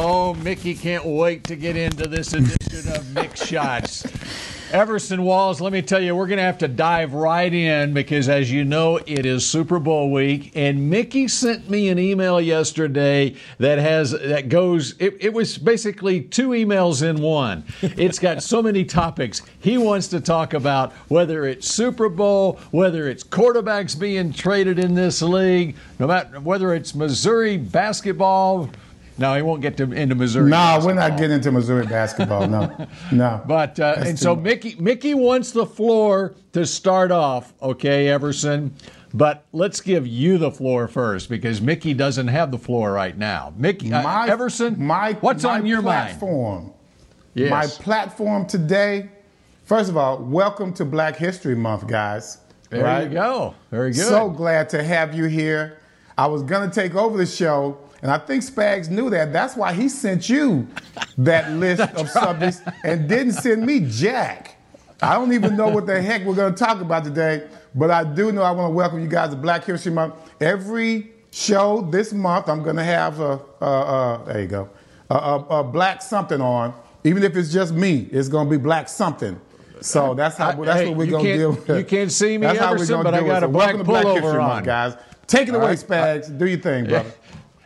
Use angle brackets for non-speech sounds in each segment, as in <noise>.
Oh, Mickey can't wait to get into this edition of Mick Shots. Everson Walls, let me tell you, we're going to have to dive right in because, as you know, it is Super Bowl week, and Mickey sent me an email yesterday that has that goes. It, it was basically two emails in one. It's got so many topics. He wants to talk about whether it's Super Bowl, whether it's quarterbacks being traded in this league, no matter whether it's Missouri basketball. No, he won't get to, into Missouri. No, basketball. we're not getting into Missouri basketball. No, no. <laughs> But uh, and so Mickey Mickey wants the floor to start off, okay, Everson. But let's give you the floor first because Mickey doesn't have the floor right now. Mickey uh, my Everson, my what's my on your mind? platform, Yes. My platform today. First of all, welcome to Black History Month, guys. There Right? you go. Very good. So glad to have you here. I was gonna take over the show, and I think Spags knew that. That's why he sent you that <laughs> list of subjects and didn't send me Jack. I don't even know what the <laughs> heck we're gonna talk about today, but I do know I want to welcome you guys to Black History Month. Every show this month, I'm gonna have a, a, a there you go, a, a, black something on. Even if it's just me, it's gonna be black something. So that's how I- that's hey, what we're gonna deal with. you can't see me, That's how we're gonna but I got it. a black to Black pullover History Month, on. guys. Take it All away, right. Spags. Do your thing, brother.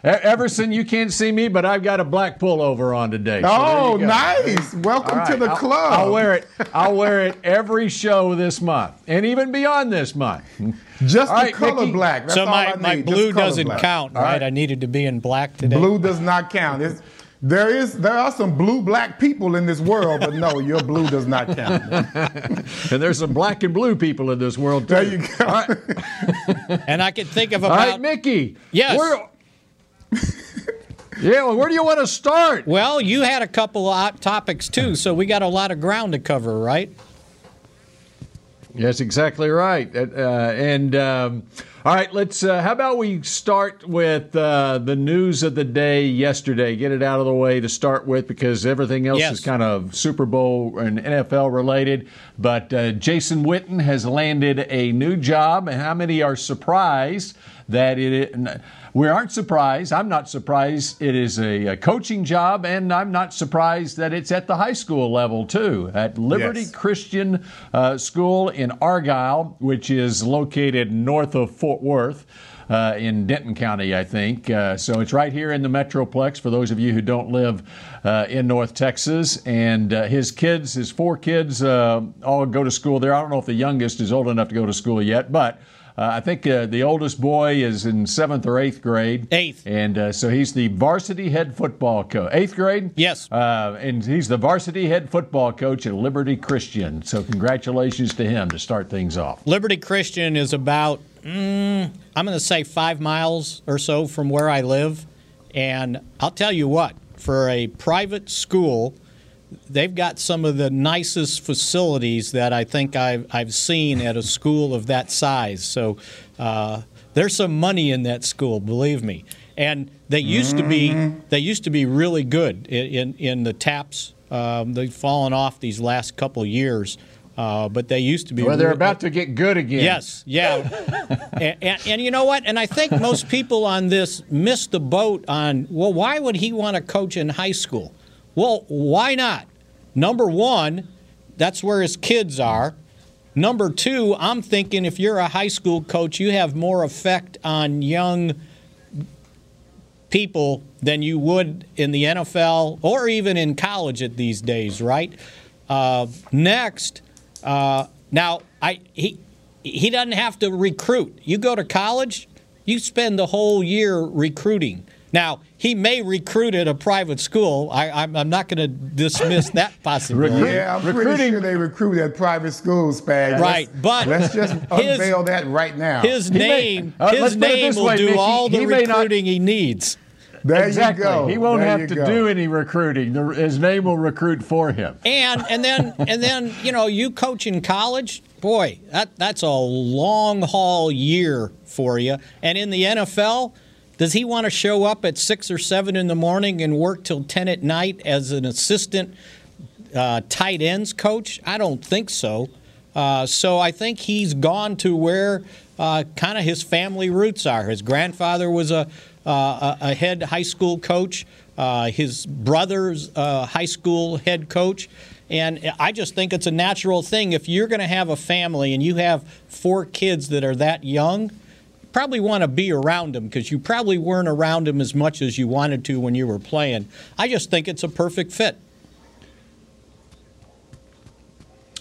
E- Everson, you can't see me, but I've got a black pullover on today. so Oh, nice. Welcome All to the I'll- club. I'll wear it. I'll wear it every show this month, and even beyond this month. Just All the right, color Mickey. black. That's so all my, I my need, just blue doesn't black. count, All right? right. I needed to be in black today. Blue does not count. It's, there is there are some blue black people in this world, but no, your blue does not count. <laughs> And there's some black and blue people in this world too. There you go. All right, <laughs> And I can think of All about. right Mickey. Yes. Where, <laughs> yeah, well, where do you want to start? Well, you had a couple of topics too, so we got a lot of ground to cover, right? Yes, exactly right. Uh, and um, all right, let's. Uh, how about we start with uh, the news of the day yesterday? Get it out of the way to start with, because everything else Yes. is kind of Super Bowl and NFL related. But uh, Jason Witten has landed a new job, and how many are surprised that it? We aren't surprised. I'm not surprised. It is a, a coaching job, and I'm not surprised that it's at the high school level too, at Liberty Yes. Christian uh, School in Argyle, which is located north of Fort Worth. Uh, in Denton County, I think. Uh, so it's right here in the Metroplex for those of you who don't live uh, in North Texas. And uh, his kids, his four kids, uh, all go to school there. I don't know if the youngest is old enough to go to school yet, but uh, I think uh, the oldest boy is in seventh or eighth grade. Eighth. And uh, so he's the varsity head football coach. Eighth grade? Yes. Uh, and he's the varsity head football coach at Liberty Christian. So congratulations to him to start things off. Liberty Christian is about, mm, I'm going to say five miles or so from where I live. And I'll tell you what, for a private school, they've got some of the nicest facilities that I think I've, I've seen at a school of that size. So uh, there's some money in that school, believe me. And they used to be they used to be really good in in, in the TAPPS. Um, they've fallen off these last couple years, uh, but they used to be. Well, they're re- about to get good again. Yes, yeah. and, and, and you know what? And I think most people on this missed the boat on, well, why would he want to coach in high school? Well, why not? Number one, that's where his kids are. Number two, I'm thinking if you're a high school coach, you have more effect on young people than you would in the NFL or even in college at these days, right? Uh, next, uh, now I he he doesn't have to recruit. You go to college, you spend the whole year recruiting. Now he may recruit at a private school. I, I'm, I'm not going to dismiss that <laughs> possibility. Yeah, I'm pretty Recruiting- sure they recruit at private schools, Spag. Right, Let's- but let's just his- unveil that right now. His may- name, uh, his name will way, do Mickey, all the he may not- recruiting he needs. There exactly. you go. He won't There have to go. do any recruiting. The- His name will recruit for him. And and then <laughs> and then you know you coach in college, boy, that that's a long haul year for you. And in the NFL, does he want to show up at six or seven in the morning and work till ten at night as an assistant uh, tight ends coach? I don't think so. Uh, so I think he's gone to where uh, kind of his family roots are. His grandfather was a uh, a head high school coach. Uh, his brother's uh, high school head coach. And I just think it's a natural thing. If you're going to have a family and you have four kids that are that young, probably want to be around him because you probably weren't around him as much as you wanted to when you were playing. I just think it's a perfect fit.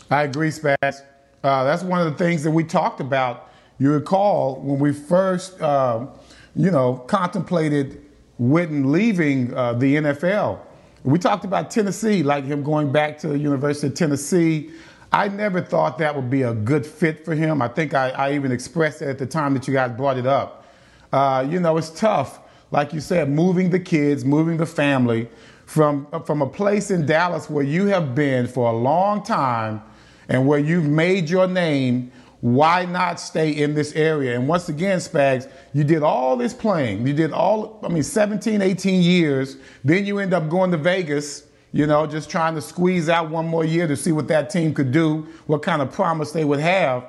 I agree, Spags. Uh, that's one of the things that we talked about. You recall when we first, um, you know, contemplated Witten leaving uh, the NFL. We talked about Tennessee, like him going back to the University of Tennessee. I never thought that would be a good fit for him. I think I, I even expressed it at the time that you guys brought it up. Uh, you know, it's tough, like you said, moving the kids, moving the family from from a place in Dallas where you have been for a long time and where you've made your name. Why not stay in this area? And once again, Spags, you did all this playing. You did all, I mean, 17, 18 years. Then you end up going to Vegas, you know, just trying to squeeze out one more year to see what that team could do, what kind of promise they would have.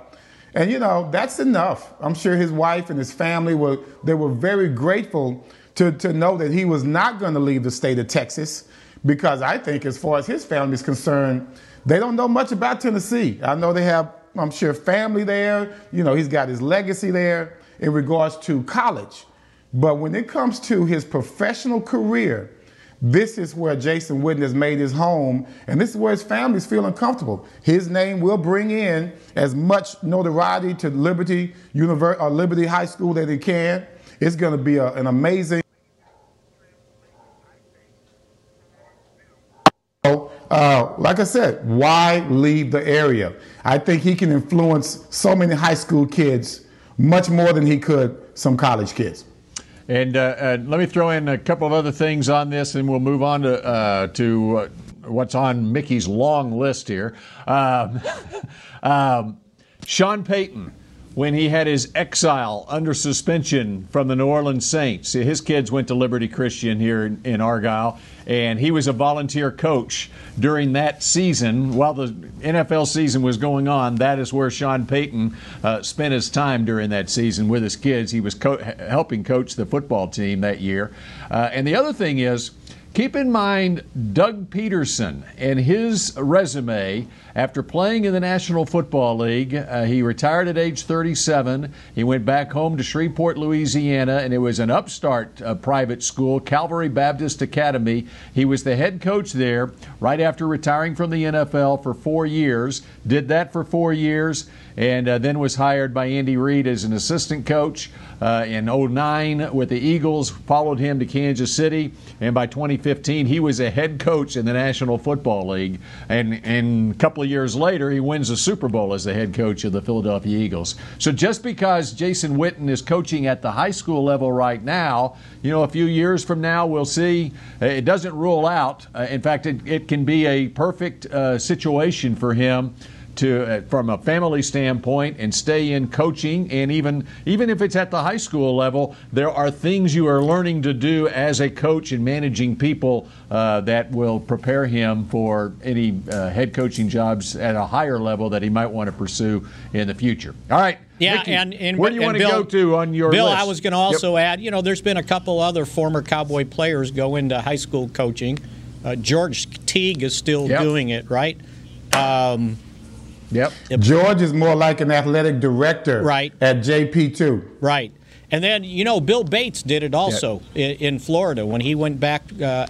And you know, that's enough. I'm sure his wife and his family were they were very grateful to, to know that he was not going to leave the state of Texas because I think as far as his family is concerned, they don't know much about Tennessee. I know they have, I'm sure, family there. You know, he's got his legacy there in regards to college. But when it comes to his professional career, this is where Jason Witten has made his home, and this is where his family's feeling comfortable. His name will bring in as much notoriety to Liberty Univer- or Liberty High School that it can. It's going to be a, an amazing. Uh, like I said, why leave the area? I think he can influence so many high school kids much more than he could some college kids. And uh, uh, let me throw in a couple of other things on this, and we'll move on to uh, to what's on Mickey's long list here. Um, <laughs> um, Sean Payton, when he had his exile under suspension from the New Orleans Saints, his kids went to Liberty Christian here in, in Argyle, and he was a volunteer coach during that season while the NFL season was going on. That is where Sean Payton uh, spent his time during that season with his kids. He was co- helping coach the football team that year. Uh, and the other thing is, Keep in mind Doug Pederson and his resume after playing in the National Football League. Uh, he retired at age 37. He went back home to Shreveport, Louisiana, and it was an upstart uh, private school, Calvary Baptist Academy. He was the head coach there right after retiring from the NFL for four years. Did that for four years, and uh, then was hired by Andy Reid as an assistant coach uh, in 09 with the Eagles, followed him to Kansas City, and by 2015 he was a head coach in the National Football League. And, and a couple of years later, he wins a Super Bowl as the head coach of the Philadelphia Eagles. So just because Jason Witten is coaching at the high school level right now, you know, a few years from now we'll see. Uh, It doesn't rule out. Uh, in fact, it, it can be a perfect uh, situation for him to uh, from a family standpoint and stay in coaching and even even if it's at the high school level there are things you are learning to do as a coach and managing people uh, that will prepare him for any uh, head coaching jobs at a higher level that he might want to pursue in the future all right Yeah, Mickey, and, and where do you want Bill, to go to on your Bill? list? I was going to also add. You know, there's been a couple other former Cowboy players go into high school coaching. Uh, George Teague is still Yep. doing it, right? Um, yep George is more like an athletic director Right. at JP2. Right. And then, you know, Bill Bates did it also in, in Florida when he went back uh,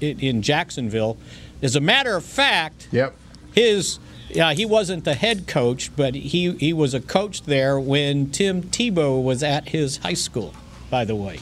in, in Jacksonville. As a matter of fact, yep his yeah, he wasn't the head coach, but he, he was a coach there when Tim Tebow was at his high school, by the way.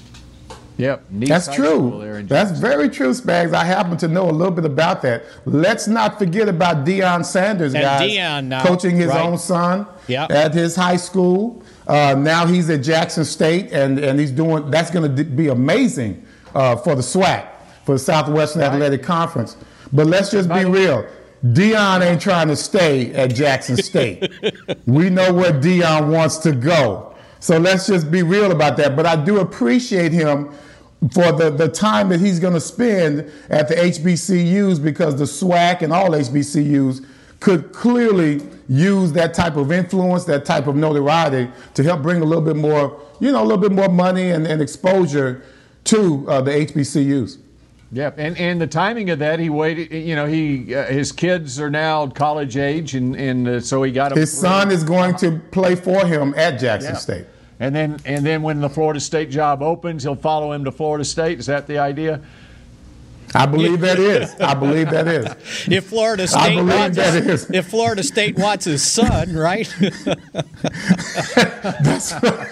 Yep Nice That's true. That's very true, Spags. I happen to know a little bit about that. Let's not forget about Deion Sanders, And guys. Deion now, coaching his right. own son Yep. at his high school. Uh, now he's at Jackson State, and, and he's doing. That's going to be amazing uh, for the SWAC, for the Southwestern Athletic Conference. But let's just be real. Deion ain't trying to stay at Jackson State. <laughs> we know where Deion wants to go. So let's just be real about that. But I do appreciate him for the, the time that he's going to spend at the HBCUs because the SWAC and all HBCUs could clearly use that type of influence, that type of notoriety to help bring a little bit more, you know, a little bit more money and, and exposure to uh, the HBCUs. Yep, and and the timing of that, he waited. You know, he uh, his kids are now college age, and and uh, so he got his son is going to play for him at Jackson yeah. State. And then and then when the Florida State job opens, he'll follow him to Florida State. Is that the idea? I believe that is. I believe that is. <laughs> If Florida State wants his, if Florida State wants his son, right? <laughs> That's right.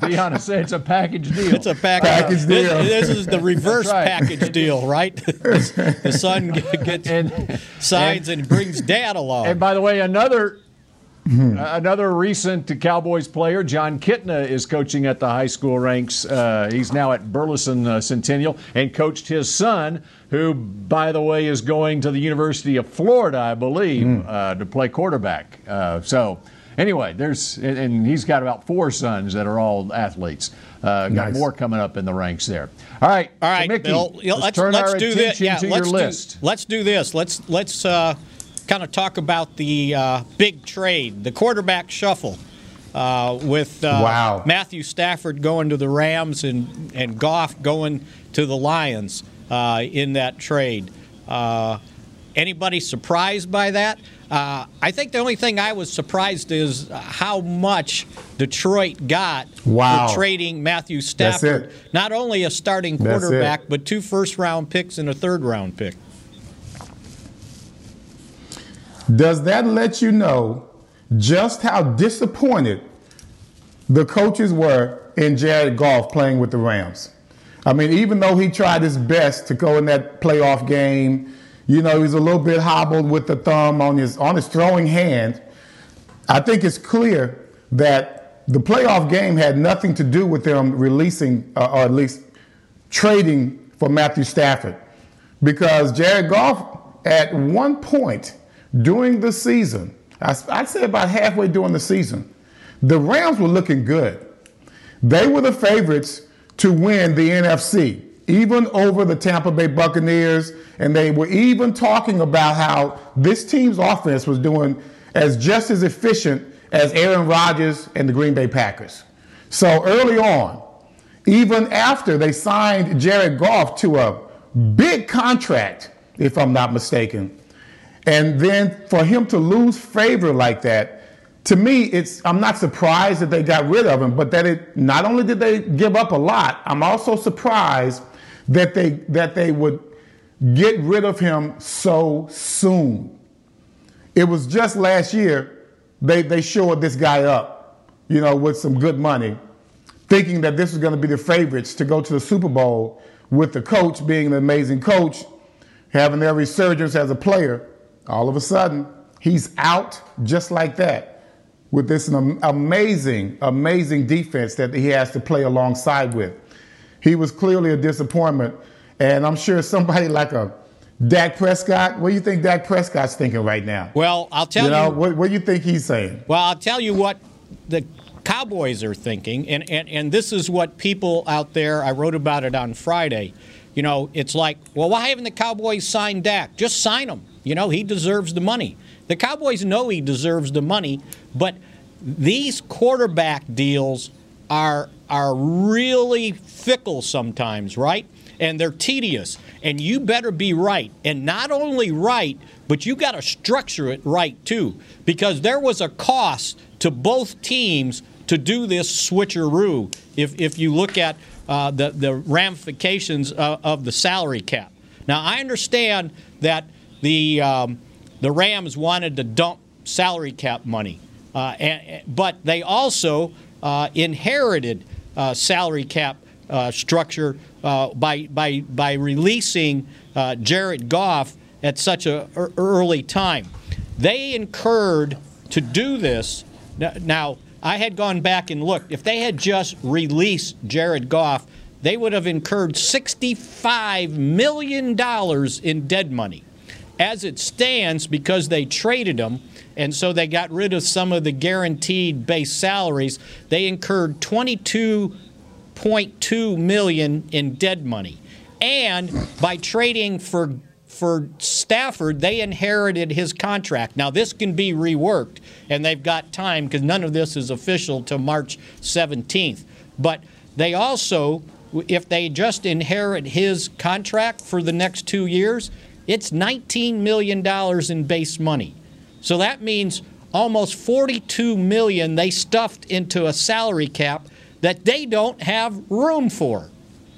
Deion say it's a package deal. It's a package, package deal. This, this, is the <laughs> reverse right. package deal, right? the son gets and, signs and, and brings dad along. And by the way, another Mm-hmm. Uh, another recent Cowboys player, Jon Kitna, is coaching at the high school ranks. Uh, he's now at Burleson uh, Centennial and coached his son, who, by the way, is going to the University of Florida, I believe, mm. to play quarterback. Uh, so, anyway, there's and, and, he's got about four sons that are all athletes. Uh, got nice. more coming up in the ranks there. All right, all right, so Mickey, Bill. Let's, let's, turn let's our do attention this. Yeah, to let's your do, list. Let's do this. Let's let's kind of talk about the uh, big trade, the quarterback shuffle. Uh, with uh, wow. Matthew Stafford going to the Rams and, and Goff going to the Lions uh, in that trade. Uh, anybody surprised by that? Uh, I think the only thing I was surprised is how much Detroit got wow. for trading Matthew Stafford. Not only a starting quarterback, but two first round picks and a third round pick. Does that let you know just how disappointed the coaches were in Jared Goff playing with the Rams? I mean, even though he tried his best to go in that playoff game, you know, he's a little bit hobbled with the thumb on his on his throwing hand. I think it's clear that the playoff game had nothing to do with them releasing uh, or at least trading for Matthew Stafford, because Jared Goff at one point during the season, I'd say about halfway during the season, the Rams were looking good. They were the favorites to win the NFC, even over the Tampa Bay Buccaneers. And they were even talking about how this team's offense was doing as just as efficient as Aaron Rodgers and the Green Bay Packers. So early on, even after they signed Jared Goff to a big contract, if I'm not mistaken, and then for him to lose favor like that, to me, it's I'm not surprised that they got rid of him, but that it not only did they give up a lot, I'm also surprised that they that they would get rid of him so soon. It was just last year they they showed this guy up, you know, with some good money, thinking that this was going to be the favorites to go to the Super Bowl with the coach being an amazing coach, having their resurgence as a player. All of a sudden, he's out just like that with this amazing, amazing defense that he has to play alongside with. He was clearly a disappointment. And I'm sure somebody <laughs> like a Dak Prescott, what do you think Dak Prescott's thinking right now? Well, I'll tell you. Know, you what, what do you think he's saying? Well, I'll tell you what the Cowboys are thinking, and, and, and this is what people out there, I wrote about it on Friday. You know, it's like, well, why haven't the Cowboys signed Dak? Just sign him. You know, he deserves the money. The Cowboys know he deserves the money, but these quarterback deals are are really fickle sometimes, right? And they're tedious. And you better be right. And not only right, but you got to structure it right too. Because there was a cost to both teams to do this switcheroo if, if you look at uh, the, the ramifications of, of the salary cap. Now, I understand that the um, the Rams wanted to dump salary cap money, uh, and, but they also uh, inherited uh, salary cap uh, structure uh, by by by releasing uh, Jared Goff at such a early time. They incurred to do this. Now, I had gone back and looked. If they had just released Jared Goff they would have incurred $65 million in dead money. As it stands, because they traded them, and so they got rid of some of the guaranteed base salaries, they incurred 22.2 million in dead money. And by trading for for Stafford, they inherited his contract. Now, this can be reworked, and they've got time because none of this is official till March 17th. But they also, if they just inherit his contract for the next two years, it's $19 million in base money. So that means almost 42 million they stuffed into a salary cap that they don't have room for.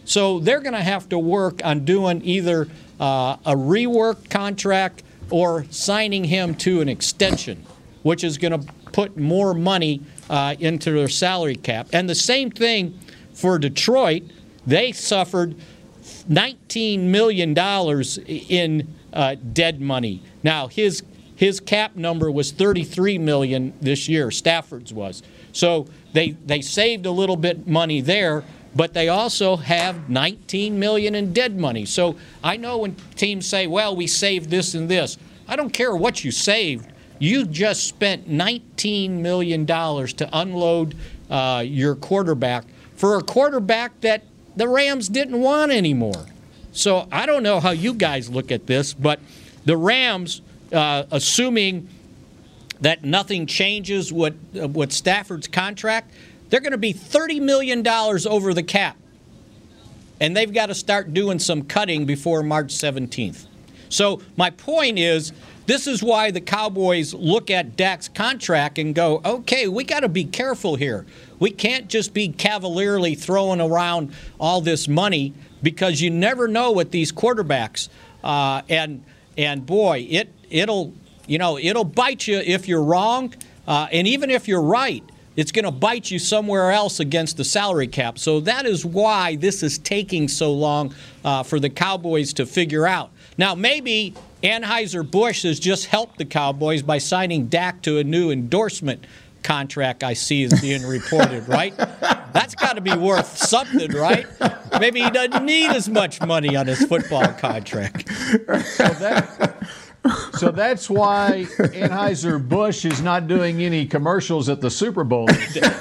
So they're going to have to work on doing either uh, a rework contract or signing him to an extension, which is going to put more money uh, into their salary cap. And the same thing for Detroit. They suffered $19 million in uh, dead money. Now, his his cap number was 33 million this year. Stafford's was. So they they saved a little bit money there, but they also have 19 million in dead money. So I know when teams say, "Well, we saved this and this." I don't care what you saved. You just spent 19 million dollars to unload uh, your quarterback for a quarterback that the Rams didn't want anymore. So I don't know how you guys look at this, but the Rams, uh, assuming that nothing changes with, uh, with Stafford's contract, they're going to be $30 million over the cap. And they've got to start doing some cutting before March 17th. So, my point is this is why the Cowboys look at Dak's contract and go, okay, we got to be careful here. We can't just be cavalierly throwing around all this money because you never know with these quarterbacks. Uh, and and boy, it it'll you know it'll bite you if you're wrong, uh, and even if you're right, it's going to bite you somewhere else against the salary cap. So that is why this is taking so long uh, for the Cowboys to figure out. Now, maybe Anheuser-Busch has just helped the Cowboys by signing Dak to a new endorsement contract I see is being reported, right? That's got to be worth something, right? Maybe he doesn't need as much money on his football contract. So that, so that's why Anheuser-Busch is not doing any commercials at the Super Bowl.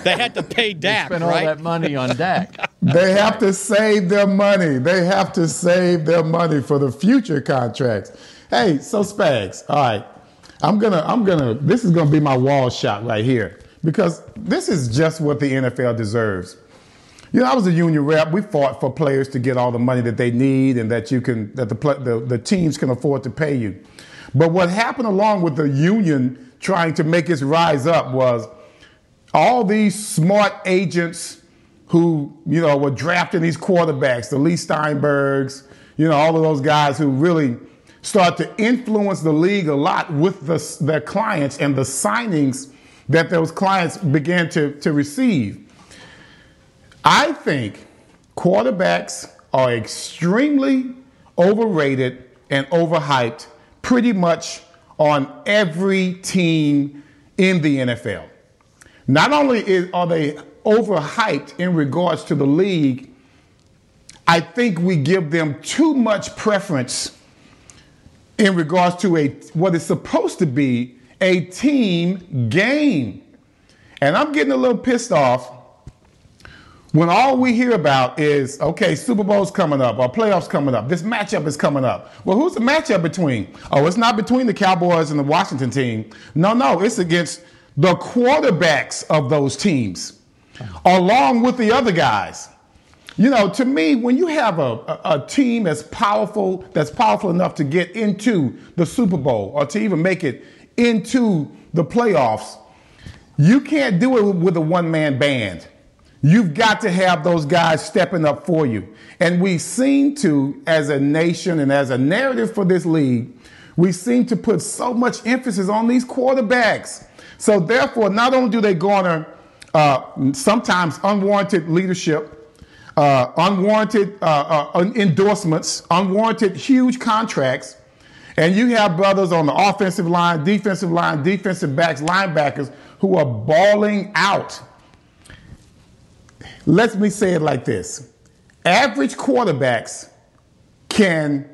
They had to pay Dak, Spend right? all that money on Dak. They have to save their money. They have to save their money for the future contracts. Hey, so Spags, all right. I'm gonna, I'm gonna, this is gonna be my wall shot right here because this is just what the NFL deserves. You know, I was a union rep. We fought for players to get all the money that they need and that you can, that the, the, the teams can afford to pay you. But what happened along with the union trying to make us rise up was all these smart agents who, you know, were drafting these quarterbacks, the Lee Steinbergs, you know, all of those guys who really start to influence the league a lot with the, their clients and the signings that those clients began to, to receive. I think quarterbacks are extremely overrated and overhyped pretty much on every team in the NFL. Not only is, are they overhyped in regards to the league, I think we give them too much preference in regards to a what is supposed to be a team game. And I'm getting a little pissed off when all we hear about is okay, Super Bowl's coming up or playoffs coming up. This matchup is coming up. Well, who's the matchup between? Oh, it's not between the Cowboys and the Washington team. No, no, it's against the quarterbacks of those teams, along with the other guys. You know, to me, when you have a, a, a, team as powerful, that's powerful enough to get into the Super Bowl or to even make it into the playoffs, you can't do it with a one man band. You've got to have those guys stepping up for you. And we seem to, as a nation and as a narrative for this league, we seem to put so much emphasis on these quarterbacks. So, therefore, not only do they garner uh, sometimes unwarranted leadership, uh, unwarranted uh, uh, endorsements, unwarranted huge contracts, and you have brothers on the offensive line, defensive line, defensive backs, linebackers who are balling out. Let me say it like this average quarterbacks can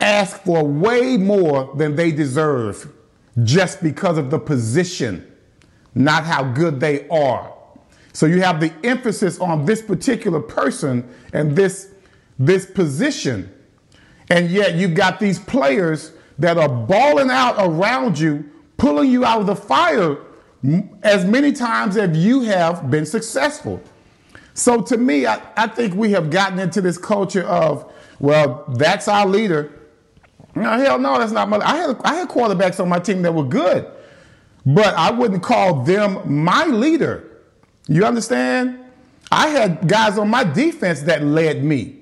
ask for way more than they deserve just because of the position, not how good they are. So you have the emphasis on this particular person and this, this position. And yet you've got these players that are balling out around you, pulling you out of the fire as many times as you have been successful. So to me, I, I think we have gotten into this culture of, well, that's our leader. No, hell no, that's not my. I had I had quarterbacks on my team that were good, but I wouldn't call them my leader. You understand? I had guys on my defense that led me.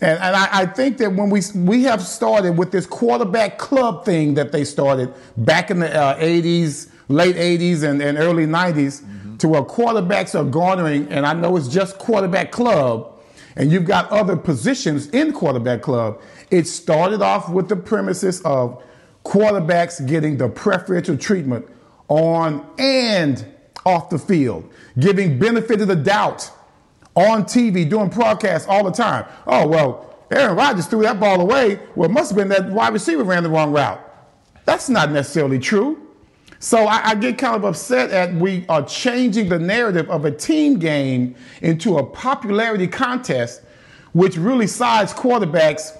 And, and I, I, think that when we we have started with this quarterback club thing that they started back in the uh, 80s, late 80s, and, and early 90s, mm-hmm. to where quarterbacks are garnering, and I know it's just quarterback club, and you've got other positions in quarterback club. It started off with the premises of quarterbacks getting the preferential treatment on and off the field, giving benefit of the doubt on TV, doing broadcasts all the time. Oh, well, Aaron Rodgers threw that ball away. Well, it must have been that wide receiver ran the wrong route. That's not necessarily true. So I, I, get kind of upset at we are changing the narrative of a team game into a popularity contest, which really sides quarterbacks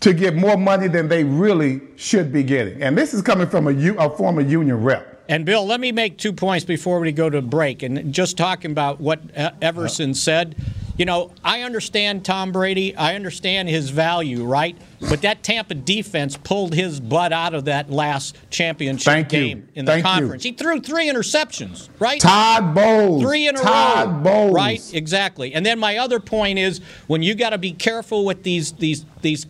to get more money than they really should be getting. And this is coming from a, a former union rep. And Bill, let me make two points before we go to break. And just talking about what Everson said, you know, I understand Tom Brady. I understand his value, right? But that Tampa defense pulled his butt out of that last championship Thank game you. in the Thank conference. You. He threw three interceptions, right? Todd Bowles. Three in a Todd row. Bowles. Right? Exactly. And then my other point is when you got to be careful with these these these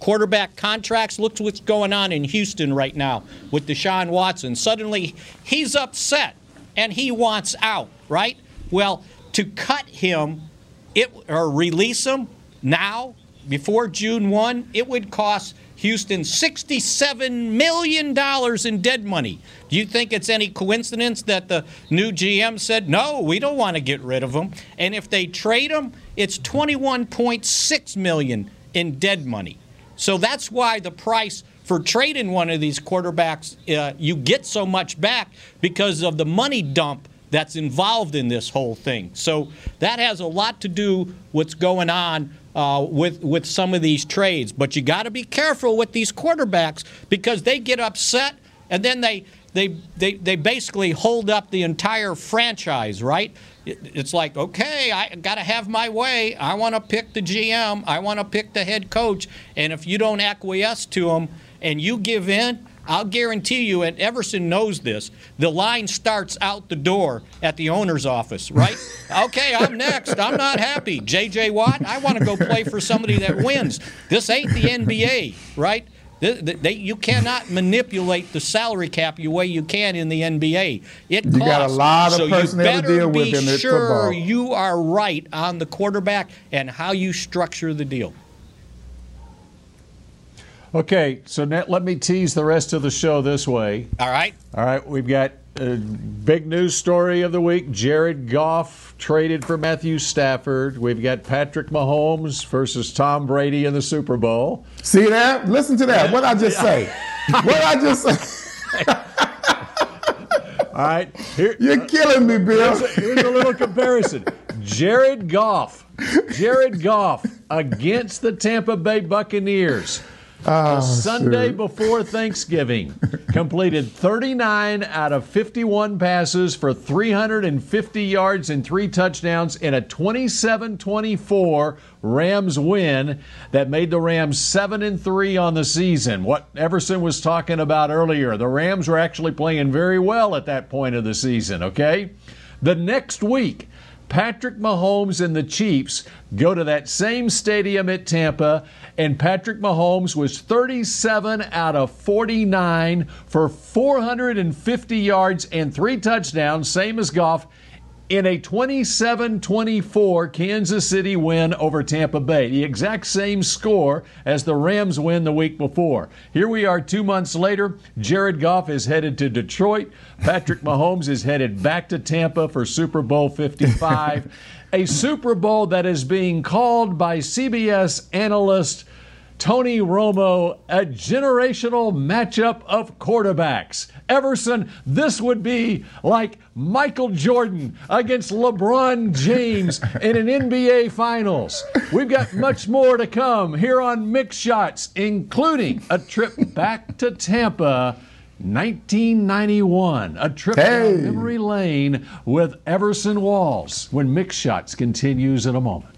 quarterback contracts. Look what's going on in Houston right now with Deshaun Watson. Suddenly he's upset and he wants out, right? Well, to cut him it or release him now before June 1, it would cost Houston $67 million in dead money. Do you think it's any coincidence that the new GM said, no, we don't want to get rid of him? And if they trade him, it's 21.6 million in dead money. So that's why the price for trading one of these quarterbacks, uh, you get so much back because of the money dump that's involved in this whole thing. So that has a lot to do what's going on uh, with with some of these trades. But you got to be careful with these quarterbacks because they get upset and then they they, they, they basically hold up the entire franchise, right? It's like, okay, I got to have my way. I want to pick the GM. I want to pick the head coach. And if you don't acquiesce to them and you give in, I'll guarantee you, and Everson knows this, the line starts out the door at the owner's office, right? <laughs> okay, I'm next. I'm not happy. J.J. Watt, I want to go play for somebody that wins. This ain't the NBA, right? They, they, you cannot manipulate the salary cap the way you can in the NBA. It you got a lot of so personnel to deal with in this sure football. you are right on the quarterback and how you structure the deal. Okay, so let me tease the rest of the show this way. All right. All right, we've got a big news story of the week. Jared Goff traded for Matthew Stafford. We've got Patrick Mahomes versus Tom Brady in the Super Bowl. See that? Listen to that. What I just say? what I just say? All right, here, you're killing me, Bill. Here's a, here's a little comparison. Jared Goff, Jared Goff against the Tampa Bay Buccaneers. Oh, Sunday shoot. before Thanksgiving, <laughs> completed 39 out of 51 passes for 350 yards and three touchdowns in a 27 24 Rams win that made the Rams 7 and 3 on the season. What Everson was talking about earlier, the Rams were actually playing very well at that point of the season, okay? The next week, Patrick Mahomes and the Chiefs go to that same stadium at Tampa, and Patrick Mahomes was 37 out of 49 for 450 yards and three touchdowns, same as Goff. In a 27 24 Kansas City win over Tampa Bay. The exact same score as the Rams win the week before. Here we are two months later. Jared Goff is headed to Detroit. Patrick Mahomes is headed back to Tampa for Super Bowl 55. <laughs> a Super Bowl that is being called by CBS analyst Tony Romo, a generational matchup of quarterbacks. Everson, this would be like Michael Jordan against LeBron James <laughs> in an NBA Finals. We've got much more to come here on Mick Shots, including a trip back to Tampa. 1991, a trip Hey. down memory lane with Everson Walls when Mick Shots continues in a moment.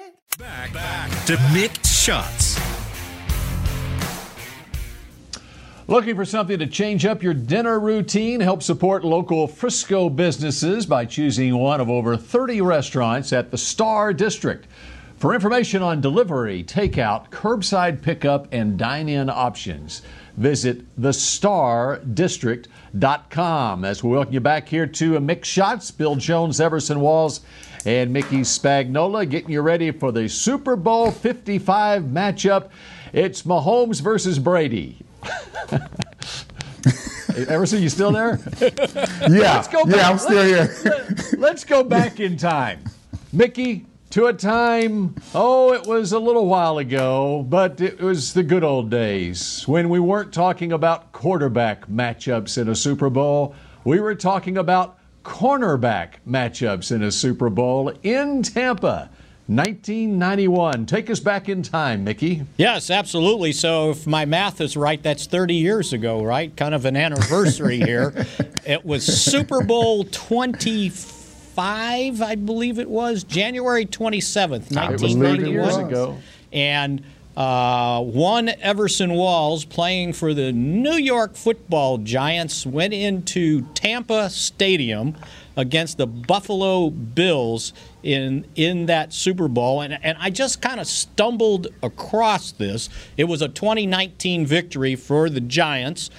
Back, back to Mick Shots. Looking for something to change up your dinner routine? Help support local Frisco businesses by choosing one of over 30 restaurants at the Star District. For information on delivery, takeout, curbside pickup, and dine in options, visit thestardistrict.com. As we welcome you back here to Mick Shots, Bill Jones, Everson Walls, and Mickey Spagnola getting you ready for the Super Bowl 55 matchup. It's Mahomes versus Brady. <laughs> Everson, you still there? <laughs> Yeah, Let's go yeah. I'm still here. Let's go back in time. Mickey, to a time, oh, it was a little while ago, but it was the good old days when we weren't talking about quarterback matchups in a Super Bowl. We were talking about cornerback matchups in a Super Bowl in Tampa. 1991. Take us back in time, Mickey. Yes, absolutely. So, if my math is right, that's 30 years ago, right? Kind of an anniversary <laughs> here. It was Super Bowl 25, I believe it was, January 27th, I believe it 1991. was ago. And uh, one Everson Walls playing for the New York football Giants went into Tampa Stadium against the Buffalo Bills in in that Super Bowl and, and I just kind of stumbled across this. It was a 2019 victory for the Giants.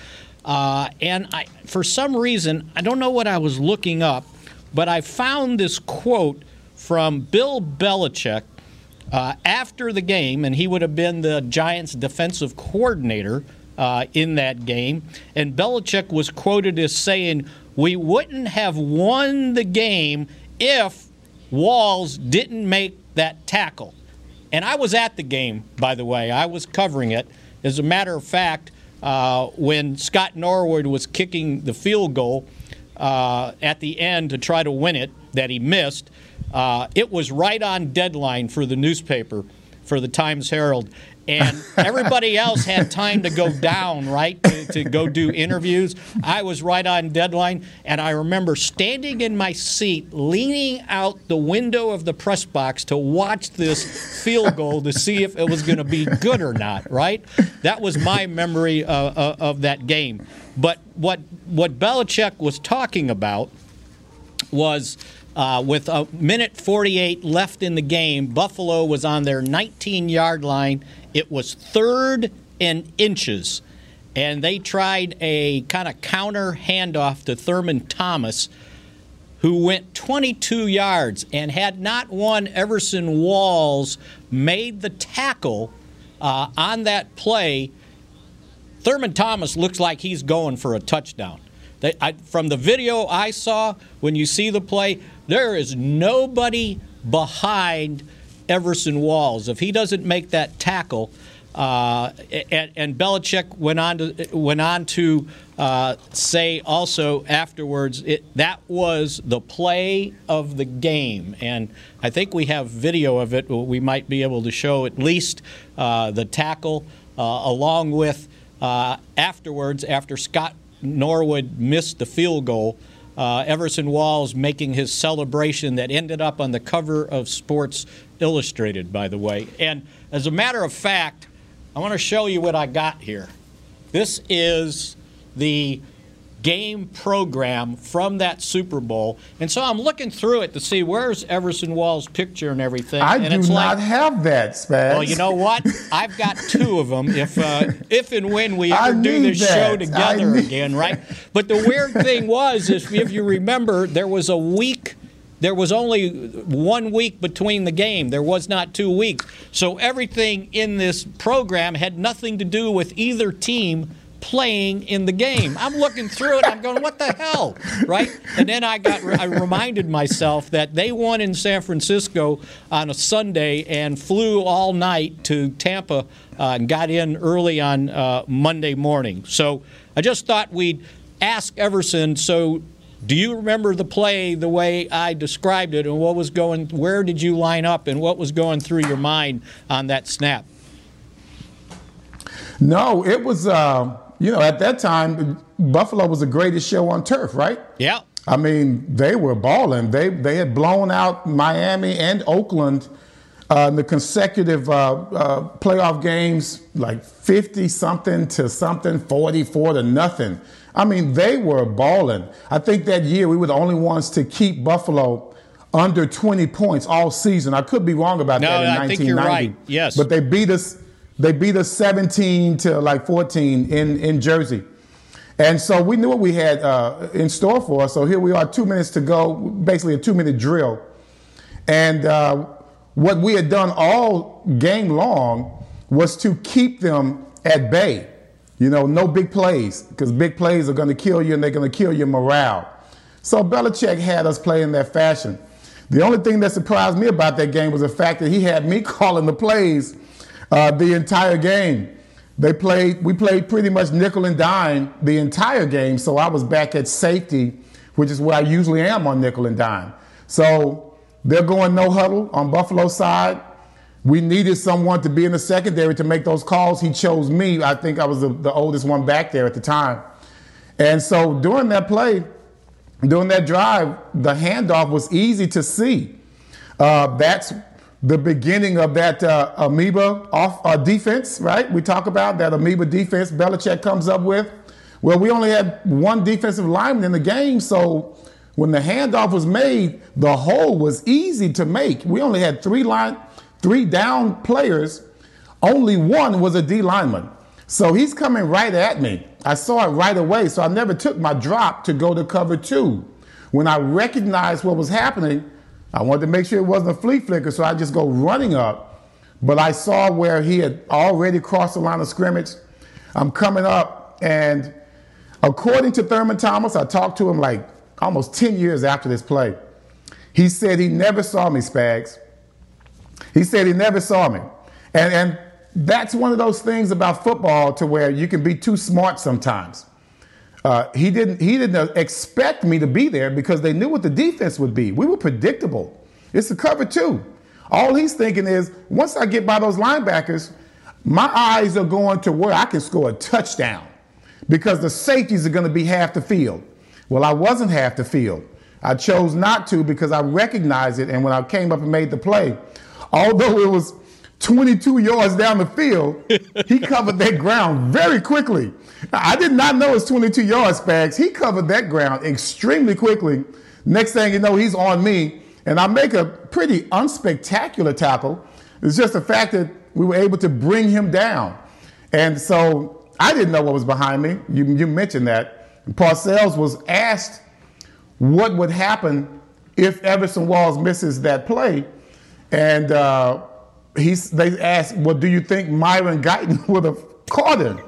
Uh, and I, for some reason, I don't know what I was looking up, but I found this quote from Bill Belichick uh, after the game, and he would have been the Giants' defensive coordinator uh, in that game. And Belichick was quoted as saying, "We wouldn't have won the game if Walls didn't make that tackle." And I was at the game, by the way. I was covering it. As a matter of fact, uh, when Scott Norwood was kicking the field goal uh, at the end to try to win it, that he missed, uh, it was right on deadline for the newspaper for the Times Herald. And <laughs> everybody else had time to go down, right, to, to go do interviews. I was right on deadline, and I remember standing in my seat, leaning out the window of the press box to watch this field goal to see if it was going to be good or not, right? That was my memory uh, uh, of that game. But what, what Belichick was talking about was uh, with a minute 48 left in the game, Buffalo was on their 19 yard line. It was third and inches. And they tried a kind of counter handoff to Thurman Thomas, who went 22 yards. And had not one Everson Walls made the tackle uh, on that play, Thurman Thomas looks like he's going for a touchdown. They, I, from the video I saw, when you see the play, there is nobody behind Everson Walls. If he doesn't make that tackle, uh, and, and, Belichick went on to went on to uh, say also afterwards it, that was the play of the game, and I think we have video of it. We might be able to show at least uh, the tackle uh, along with uh, afterwards after Scott Norwood missed the field goal. Uh, Everson Walls making his celebration that ended up on the cover of Sports Illustrated, by the way. And as a matter of fact, I want to show you what I got here. This is the game program from that Super Bowl. And so I'm looking through it to see where's Everson Wall's picture and everything. I and do it's not like, have that, Spags. Well, you know what? <laughs> I've got two of them. If uh, if and when we ever do this that. show together again, right? But the weird thing was, is if you remember, there was a week. There was only one week between the game. There was not two weeks. So everything in this program had nothing to do with either team playing in the game. I'm looking through it. I'm going, what the hell, right? And then I got I reminded myself that they won in San Francisco on a Sunday and flew all night to Tampa uh, and got in early on uh, Monday morning. So I just thought we'd ask Everson. So. Do you remember the play the way I described it and what was going where did you line up and what was going through your mind on that snap? No, it was, uh, you know, at that time, Buffalo was the greatest show on turf, right? Yeah. I mean, they were balling. They they had blown out Miami and Oakland uh, in the consecutive uh, uh, playoff games, like 50 something to something, 44 to nothing. I mean, they were balling. I think that year we were the only ones to keep Buffalo under 20 points all season. I could be wrong about No, that in I 1990. think you're right. Yes. But they beat us. They beat us 17 to like 14 in in Jersey. And so we knew what we had uh, in store for us. So here we are, two minutes to go, basically a two minute drill. And uh, what we had done all game long was to keep them at bay. You know, no big plays, because big plays are going to kill you and they're going to kill your morale. So Belichick had us play in that fashion. The only thing that surprised me about that game was the fact that he had me <laughs> calling the plays uh, the entire game. They played, we played pretty much nickel and dime the entire game, so I was back at safety, which is where I usually am on nickel and dime. So they're going no huddle on Buffalo side. We needed someone to be in the secondary to make those calls. He chose me. I think I was the, the oldest one back there at the time. And so during that play, during that drive, the handoff was easy to see. Uh, that's the beginning of that uh, amoeba off uh, defense, right? We talk about that amoeba defense Belichick comes up with. Well, we only had one defensive lineman in the game, so when the handoff was made, the hole was easy to make. We only had three line, three down players. Only one was a D lineman. So he's coming right at me. I saw it right away, so I never took my drop to go to cover two. When I recognized what was happening, I wanted to make sure it wasn't a flea flicker, so I just go running up. But I saw where he had already crossed the line of scrimmage. I'm coming up, and according to Thurman Thomas, I talked to him like almost 10 years after this play. He said he never saw me, Spags. He said he never saw me. And, and that's one of those things about football to where you can be too smart sometimes. Uh, he didn't. He didn't expect me to be there because they knew what the defense would be. We were predictable. It's a cover two. All he's thinking is, once I get by those linebackers, my eyes are going to where I can score a touchdown because the safeties are going to be half the field. Well, I wasn't half the field. I chose not to because I recognized it. And when I came up and made the play, although it was 22 yards down the field, he <laughs> covered that ground very quickly. I did not know it was 22 yards, Spags. He covered that ground extremely quickly. Next thing you know, he's on me, and I make a pretty unspectacular tackle. It's just the fact that we were able to bring him down. And so I didn't know what was behind me. You, you mentioned that. Parcells was asked what would happen if Everson Walls misses that play. And uh, he's, they asked, Well, do you think Myron Guyton <laughs> would have caught him?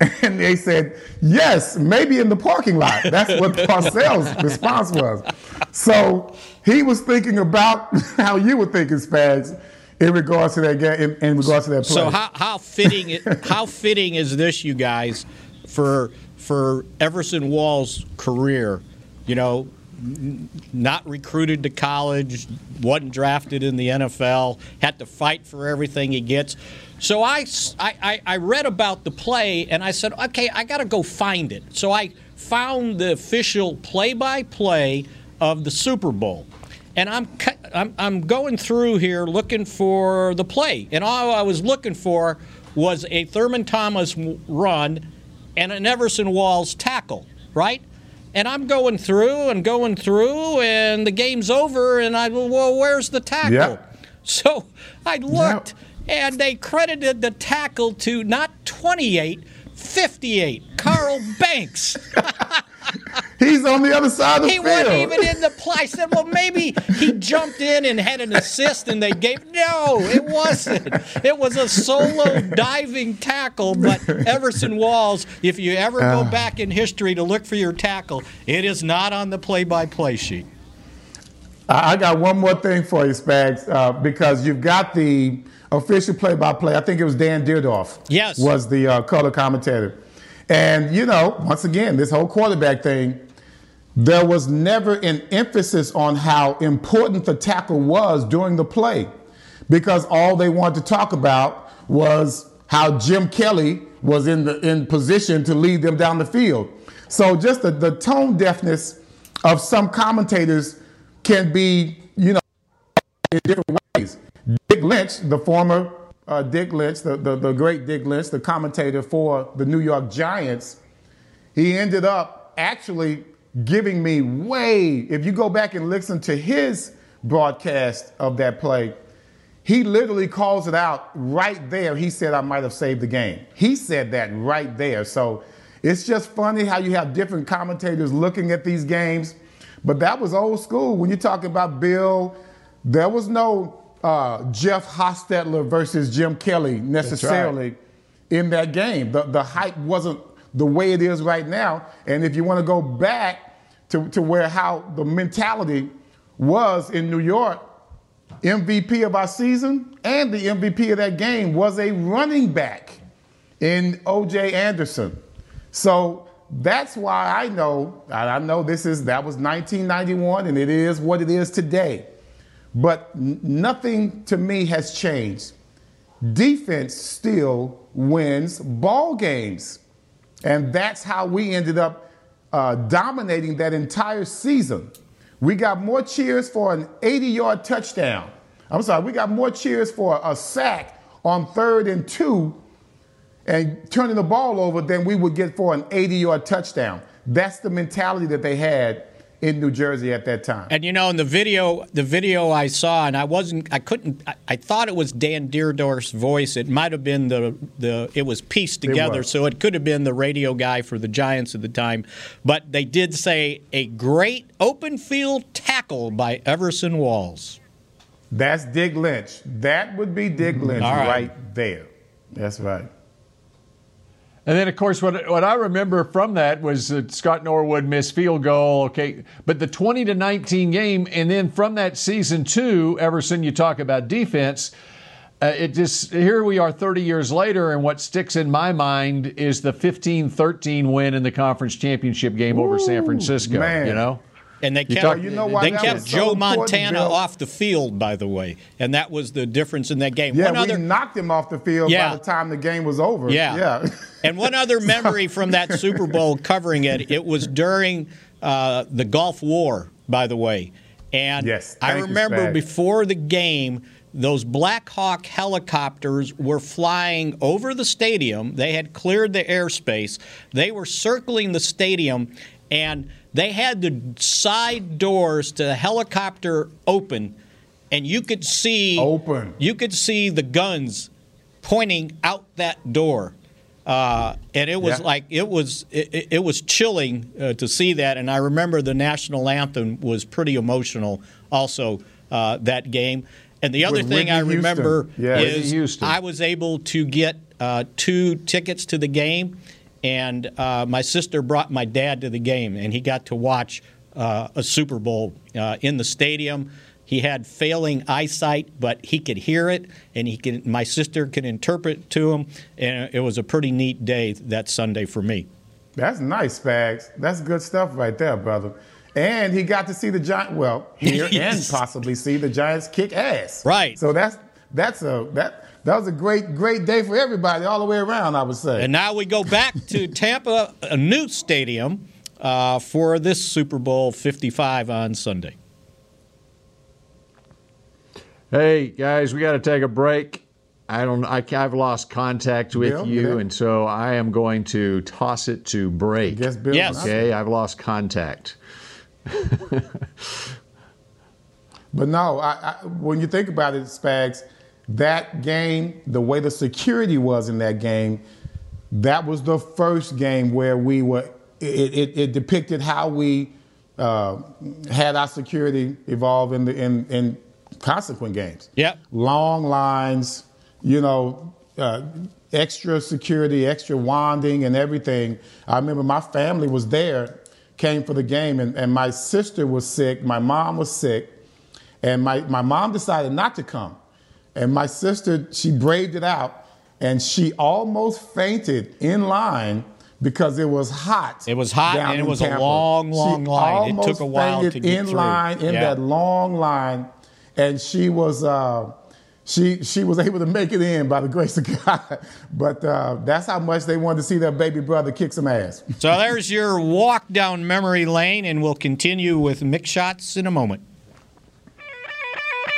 <laughs> And they said, Yes, maybe in the parking lot. That's what <laughs> Parcells' response was. So he was thinking about how you were thinking, Spags in regards to that game, in, in regards to that play. So how, how fitting how fitting is this, you guys, for for Everson Wall's career? You know, not recruited to college, wasn't drafted in the NFL, had to fight for everything he gets. So I, I, I read about the play and I said, okay, I got to go find it. So I found the official play by play of the Super Bowl and I'm, I'm, I'm going through here looking for the play, and all I was looking for was a Thurman Thomas run and an Everson Walls tackle, right? And I'm going through and going through, and the game's over, and I well, where's the tackle? Yep. <laughs> So I looked, yep. and they credited the tackle to not 28, 58, Carl Banks. <laughs> He's on the other side of the he field. He wasn't even in the play. I said, well, maybe he jumped in and had an assist and they gave. No, it wasn't. It was a solo diving tackle. But Everson Walls, if you ever go uh, back in history to look for your tackle, it is not on the play by play sheet. I got one more thing for you, Spags, uh, because you've got the official play by play. I think it was Dan Dierdorf. Yes. Was the uh, color commentator. And, you know, once again, this whole quarterback thing, there was never an emphasis on how important the tackle was during the play because all they wanted to talk about was how Jim Kelly was in, the, in position to lead them down the field. So just the, the tone deafness of some commentators can be, you know, in different ways. Dick Lynch, the former uh, Dick Lynch, the, the, the great Dick Lynch, the commentator for the New York Giants, he ended up actually giving me way, if you go back and listen to his broadcast of that play, he literally calls it out right there. He said, I might have saved the game. He said that right there. So it's just funny how you have different commentators looking at these games. But that was old school. When you're talking about Bill, there was no uh, Jeff Hostetler versus Jim Kelly necessarily right. in that game. The, the hype wasn't the way it is right now. And if you want to go back to, to where how the mentality was in New York, MVP of our season and the MVP of that game was a running back in OJ Anderson. So that's why I know, I know this is, that was 1991 and it is what it is today. But nothing to me has changed. Defense still wins ball games. And that's how we ended up uh, dominating that entire season. We got more cheers for an 80 yard touchdown. I'm sorry, we got more cheers for a sack on third and two and turning the ball over than we would get for an 80 yard touchdown. That's the mentality that they had in New Jersey at that time. And you know, in the video, the video I saw, and I wasn't, I couldn't, I, I thought it was Dan Dierdorf's voice. It might have been the the, it was pieced together, it was. so it could have been the radio guy for the Giants at the time. But they did say a great open field tackle by Everson Walls. That's Dick Lynch. That would be Dick Lynch right. right there. That's right. And then, of course, what, what I remember from that was that Scott Norwood missed field goal. Okay, but the 20 to 19 game, and then from that season two, Everson, you talk about defense. Uh, it just here we are 30 years later, and what sticks in my mind is the 15-13 win in the conference championship game Ooh, over San Francisco. Man. You know, And they kept, talk- You know why they kept was so Joe Montana Bill? off the field, by the way, and that was the difference in that game. Yeah, One we other, knocked him off the field Yeah. by the time the game was over. Yeah. yeah. <laughs> and one other memory from that Super Bowl covering it, it was during uh, the Gulf War, by the way. And Yes, I thank you, remember before the game, those Black Hawk helicopters were flying over the stadium. They had cleared the airspace. They were circling the stadium, and they had the side doors to the helicopter open, and you could see Open. You could see the guns pointing out that door. Uh, and it was Yeah. like it was it, it- was chilling uh, to see that. And I remember the national anthem was pretty emotional. Also, uh, that game. And the other With thing I Whitney Houston. remember Yeah. Is I was able to get uh, two tickets to the game, and uh, my sister brought my dad to the game, and he got to watch uh, a Super Bowl uh, in the stadium. He had failing eyesight, but he could hear it, and he could. My sister could interpret to him, and it was a pretty neat day that Sunday for me. That's nice, Spags. That's good stuff right there, brother. And he got to see the Giants. Well, hear <laughs> and possibly see the Giants kick ass. Right. So that's that's a that that was a great great day for everybody all the way around. I would say. And now we go back to <laughs> Tampa, a new stadium, uh, for this Super Bowl 55 on Sunday. Hey guys, we got to take a break. I don't. I, I've lost contact with Bill, you, yeah. and so I am going to toss it to break. Guess Bill Yes. Okay, I've lost contact. <laughs> But no, I, I, when you think about it, Spags, that game, the way the security was in that game, that was the first game where we were. It, it, it depicted how we uh, had our security evolve in the in, in consequent games. Yep. Long lines, you know, uh, extra security, extra wanding, and everything. I remember my family was there, came for the game, and, and my sister was sick, my mom was sick, and my, my mom decided not to come. And my sister, she braved it out, and she almost fainted in line because it was hot. It was hot, and it was a long, long She line. It took a while to get in through. line in Yeah. that long line, and she was uh, she she was <laughs> able to make it in by the grace of God. <laughs> But uh, that's how much they wanted to see their baby brother kick some ass. So there's your walk down memory lane, and we'll continue with Mick Shots in a moment.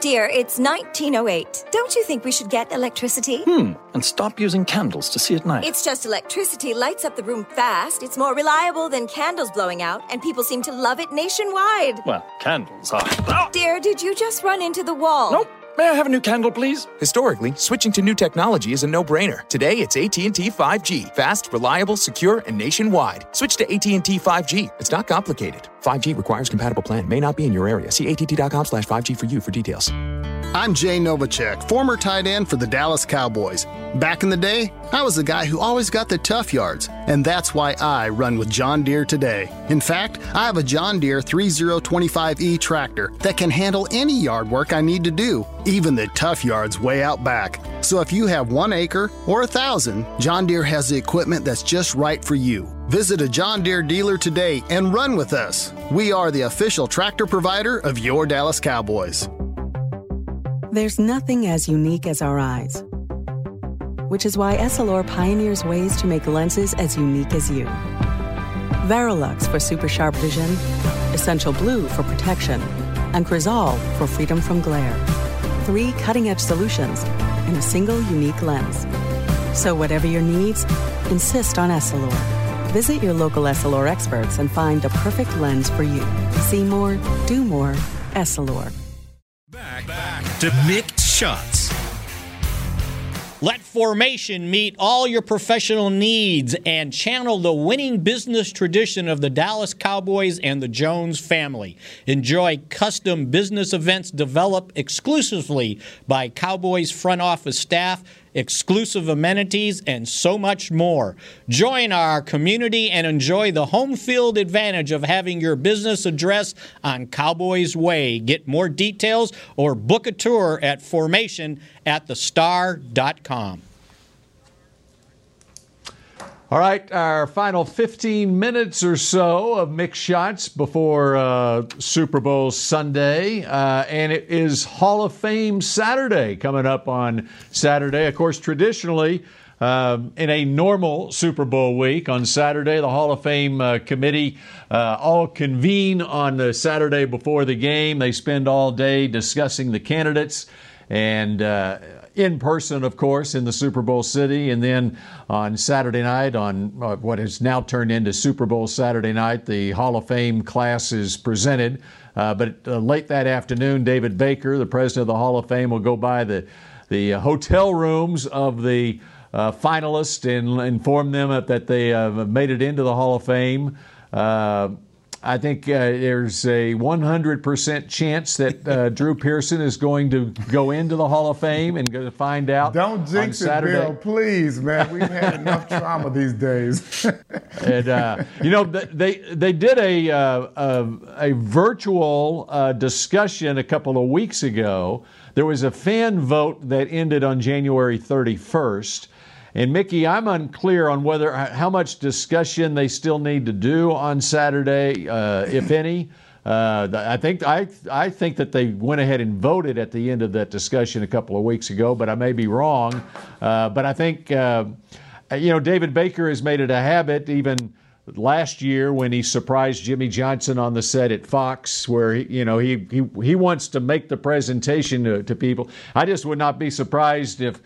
Dear, it's 1908. Don't you think we should get electricity? Hmm, and stop using candles to see at night. It's just electricity lights up the room fast. It's more reliable than candles blowing out, and people seem to love it nationwide. well, candles are. Dear, did you just run into the wall? Nope. May I have a new candle, please? Historically, switching to new technology is a no-brainer. Today, it's AT&T 5G. Fast, reliable, secure, and nationwide. Switch to AT&T 5G. It's not complicated. 5G requires compatible plan. May not be in your area. See att.com slash 5G for you for details. I'm Jay Novacek, former tight end for the Dallas Cowboys. Back in the day, I was the guy who always got the tough yards, and that's why I run with John Deere today. In fact, I have a John Deere 3025E tractor that can handle any yard work I need to do, even the tough yards way out back. So if you have one acre or a thousand, John Deere has the equipment that's just right for you. Visit a John Deere dealer today and run with us. We are the official tractor provider of your Dallas Cowboys. There's nothing as unique as our eyes, which is why Essilor pioneers ways to make lenses as unique as you. Varilux for super sharp vision, Essential Blue for protection, and Crizal for freedom from glare. Three cutting edge solutions in a single unique lens. So, whatever your needs, insist on Essilor. Visit your local Essilor experts and find the perfect lens for you. See more, do more, Essilor. Back, back to Mick Shots. Let Formation, meet all your professional needs and channel the winning business tradition of the Dallas Cowboys and the Jones family. Enjoy custom business events developed exclusively by Cowboys front office staff exclusive amenities, and so much more. Join our community and enjoy the home field advantage of having your business address on Cowboys Way. Get more details or book a tour at formation at thestar.com. All right, our final 15 minutes or so of Mick Shots before uh, Super Bowl Sunday. Uh, and it is Hall of Fame Saturday coming up on Saturday. Of course, traditionally, uh, in a normal Super Bowl week on Saturday, the Hall of Fame uh, committee uh, all convene on the Saturday before the game. They spend all day discussing the candidates and uh, in person, of course, in the Super Bowl city. And then on Saturday night, on uh, what has now turned into Super Bowl Saturday night, the Hall of Fame class is presented. Uh, but uh, late that afternoon, David Baker, the president of the Hall of Fame, will go by the, the hotel rooms of the uh, finalists and inform them that they have made it into the Hall of Fame. I think uh, there's a 100% chance that uh, <laughs> Drew Pearson is going to go into the Hall of Fame and going to find out. Don't jinx it, Bill, please, man. We've had enough <laughs> trauma these days. <laughs> and uh, you know, they they did a uh, a, a, virtual uh, discussion a couple of weeks ago. There was a fan vote that ended on January 31st. And Mickey, I'm unclear on whether how much discussion they still need to do on Saturday, uh, if any. Uh, I think I I think that they went ahead and voted at the end of that discussion a couple of weeks ago, but I may be wrong. Uh, but I think uh, you know David Baker has made it a habit even last year when he surprised Jimmy Johnson on the set at Fox, where he, you know he he he wants to make the presentation to, to people. I just would not be surprised if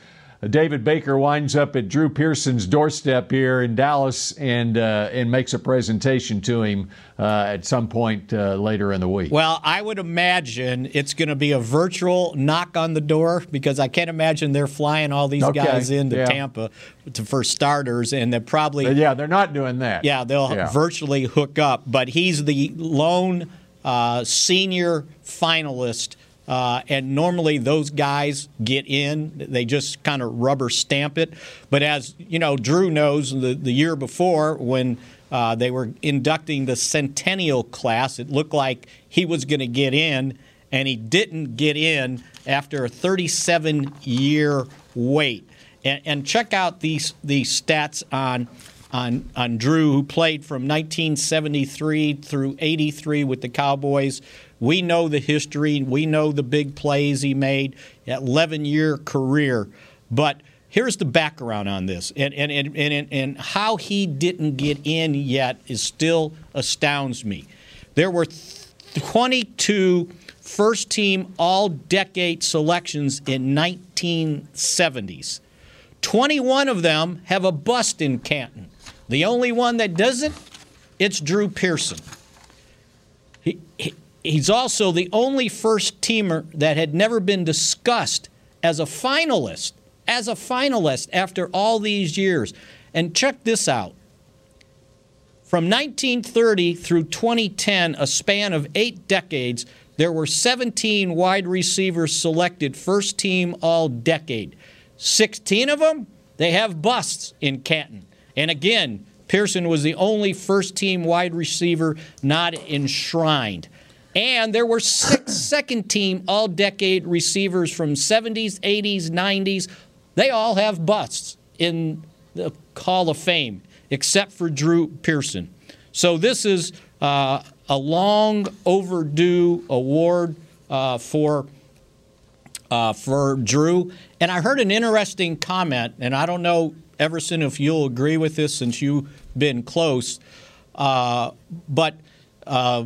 David Baker winds up at Drew Pearson's doorstep here in Dallas and uh, and makes a presentation to him uh, at some point uh, later in the week. Well, I would imagine it's going to be a virtual knock on the door because I can't imagine they're flying all these okay. guys into yeah. Tampa to, for starters, and they're probably yeah they're not doing that. Yeah, they'll yeah. virtually hook up, but he's the lone uh, senior finalist uh, and normally those guys get in. They just kind of rubber stamp it. But as you know, Drew knows the, the year before when uh, they were inducting the centennial class, it looked like he was going to get in, and he didn't get in after a 37 year wait. And, and check out these these stats on on, on Drew, who played from 1973 through 83 with the Cowboys. We know the history. We know the big plays he made. 11 year career. But here's the background on this. And, and, and, and, and how he didn't get in yet is still astounds me. There were 22 first team all decade selections in 1970s. 21 of them have a bust in Canton. The only one that doesn't, it's Drew Pearson. He, he, He's also the only first teamer that had never been discussed as a finalist, as a finalist after all these years. And check this out. From 1930 through 2010, a span of eight decades, there were 17 wide receivers selected first team all decade. 16 of them, they have busts in Canton. And again, Pearson was the only first team wide receiver not enshrined. And there were six <coughs> second team all decade receivers from 70s, 80s, 90s. They all have busts in the Hall of Fame, except for Drew Pearson. So this is uh, a long overdue award uh, for. Uh, for Drew. And I heard an interesting comment, and I don't know, Everson, if you'll agree with this since you've been close, uh, but uh,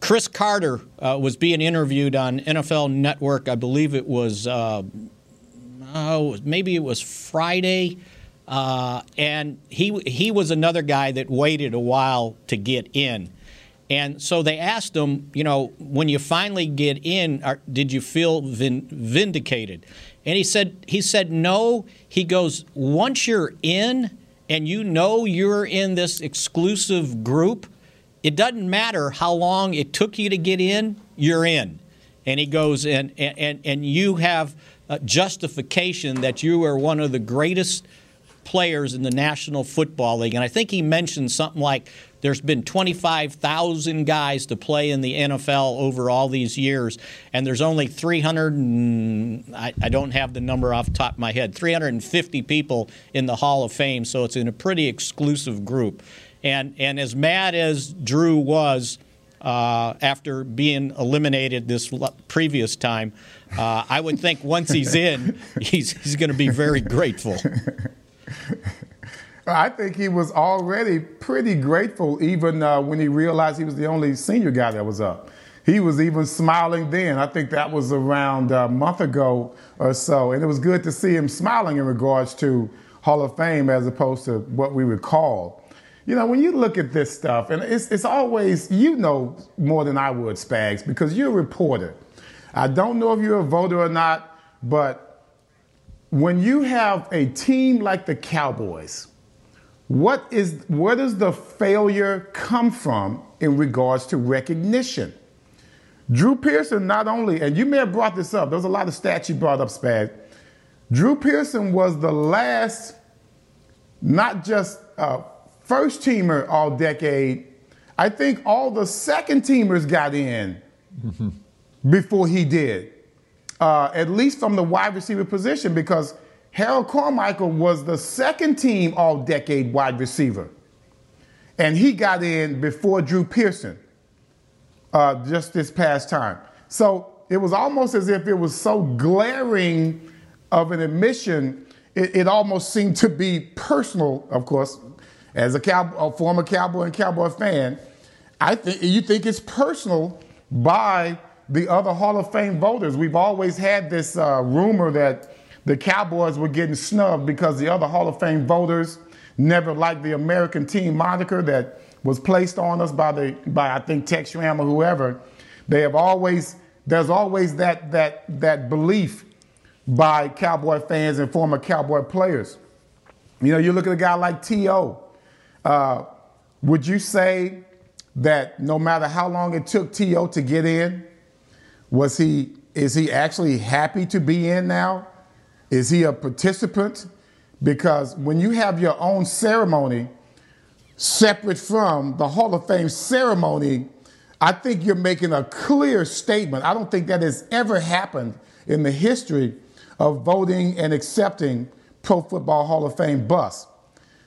Cris Carter uh, was being interviewed on NFL Network. I believe it was, uh, maybe it was Friday. Uh, and he, he was another guy that waited a while to get in. And so they asked him, you know, when you finally get in, are, did you feel vin- vindicated? And he said, he said no. He goes, once you're in and you know you're in this exclusive group, it doesn't matter how long it took you to get in, you're in. And he goes, and and and you have justification that you are one of the greatest players in the National Football League. And I think he mentioned something like there's been 25,000 guys to play in the NFL over all these years, and there's only 300, and, I, I don't have the number off the top of my head, 350 people in the Hall of Fame, so it's in a pretty exclusive group. And, and as mad as Drew was uh, after being eliminated this previous time, uh, I would think once he's in, <laughs> he's, he's going to be very grateful. <laughs> I think he was already pretty grateful, even uh, when he realized he was the only senior guy that was up. He was even smiling then. I think that was around a month ago or so. And it was good to see him smiling in regards to Hall of Fame as opposed to what we would call. You know, when you look at this stuff, and it's, it's always, you know more than I would, Spags, because you're a reporter. I don't know if you're a voter or not, but when you have a team like the Cowboys, what is where does the failure come from in regards to recognition? Drew Pearson not only, and you may have brought this up, there was a lot of stats you brought up, Spag. Drew Pearson was the last, not just uh, first teamer all decade. I think all the second teamers got in mm-hmm. <laughs> before he did, uh, at least from the wide receiver position, because Harold Carmichael was the second team all decade wide receiver. And he got in before Drew Pearson uh, just this past time. So it was almost as if it was so glaring of an admission, it, it almost seemed to be personal, of course. As a, cow, a former Cowboy and Cowboy fan, I think you think it's personal by the other Hall of Fame voters. We've always had this uh, rumor that the Cowboys were getting snubbed because the other Hall of Fame voters never liked the American team moniker that was placed on us by the by I think Tex Schramm or whoever. They have always there's always that that that belief by Cowboy fans and former Cowboy players. You know, you look at a guy like T.O. Uh, would you say that no matter how long it took T.O. to get in, was he is he actually happy to be in now? Is he a participant? Because when you have your own ceremony separate from the Hall of Fame ceremony, I think you're making a clear statement. I don't think that has ever happened in the history of voting and accepting Pro Football Hall of Fame bus.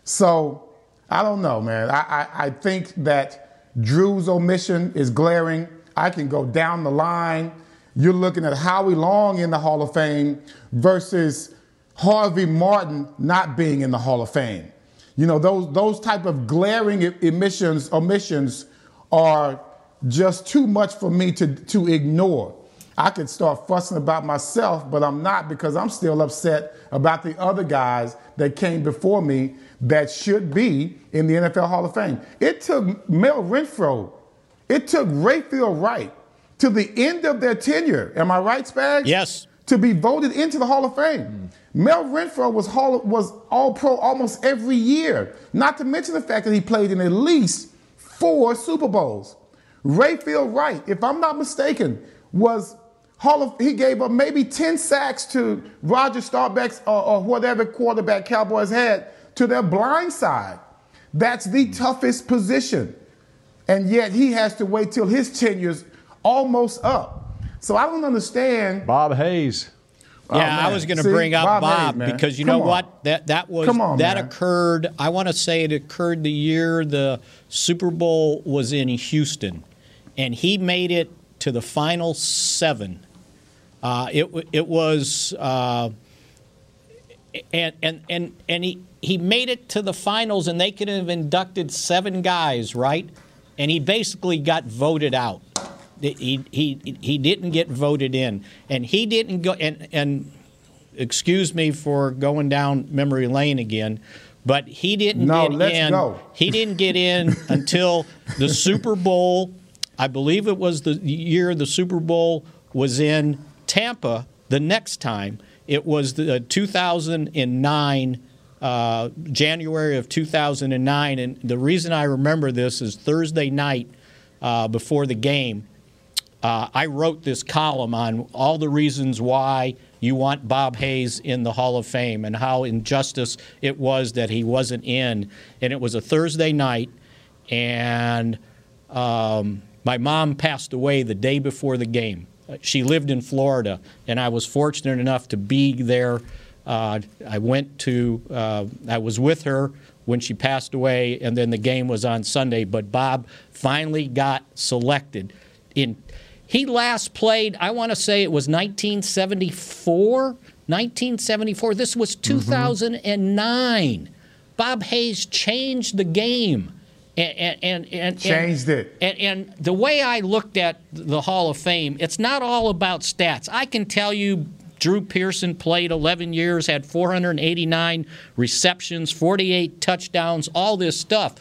So I don't know, man. I, I, I think that Drew's omission is glaring. I can go down the line you're looking at Howie Long in the Hall of Fame versus Harvey Martin not being in the Hall of Fame. You know, those, those type of glaring emissions, omissions are just too much for me to, to ignore. I could start fussing about myself, but I'm not because I'm still upset about the other guys that came before me that should be in the NFL Hall of Fame. It took Mel Renfro, it took Rayfield Wright, to the end of their tenure. Am I right, Spags? Yes. To be voted into the Hall of Fame. Mm. Mel Renfro was, hall, was all pro almost every year, not to mention the fact that he played in at least four Super Bowls. Rayfield Wright, if I'm not mistaken, was Hall of, he gave up maybe 10 sacks to Roger Staubach's or, or whatever quarterback Cowboys had to their blind side. That's the toughest position. And yet he has to wait till his tenure's almost up. So I don't understand. Bob Hayes. Yeah, oh, I was going to bring up Bob, Bob Hayes, because you Come know on. what that that was on, that man. occurred. I want to say it occurred the year the Super Bowl was in Houston, and he made it to the final seven. Uh, it it was uh, and and and and he he made it to the finals, and they could have inducted seven guys, right? And he basically got voted out he, he, he didn't get voted in. And he didn't go, and, and excuse me for going down memory lane again, but he didn't No, get let's in. go. He didn't get in <laughs> until the Super Bowl. I believe it was the year the Super Bowl was in Tampa. The next time it was the 2009. Uh, January of 2009, and the reason I remember this is Thursday night uh, before the game. Uh, I wrote this column on all the reasons why you want Bob Hayes in the Hall of Fame and how injustice it was that he wasn't in. And it was a Thursday night, and um, my mom passed away the day before the game. She lived in Florida, and I was fortunate enough to be there. Uh, I went to, uh, I was with her when she passed away, and then the game was on Sunday. But Bob finally got selected. In he last played, I want to say it was 1974. 1974. This was mm-hmm. 2009. Bob Hayes changed the game. And, and, and, and Changed it. And, and the way I looked at the Hall of Fame, it's not all about stats. I can tell you Drew Pearson played 11 years, had 489 receptions, 48 touchdowns, all this stuff.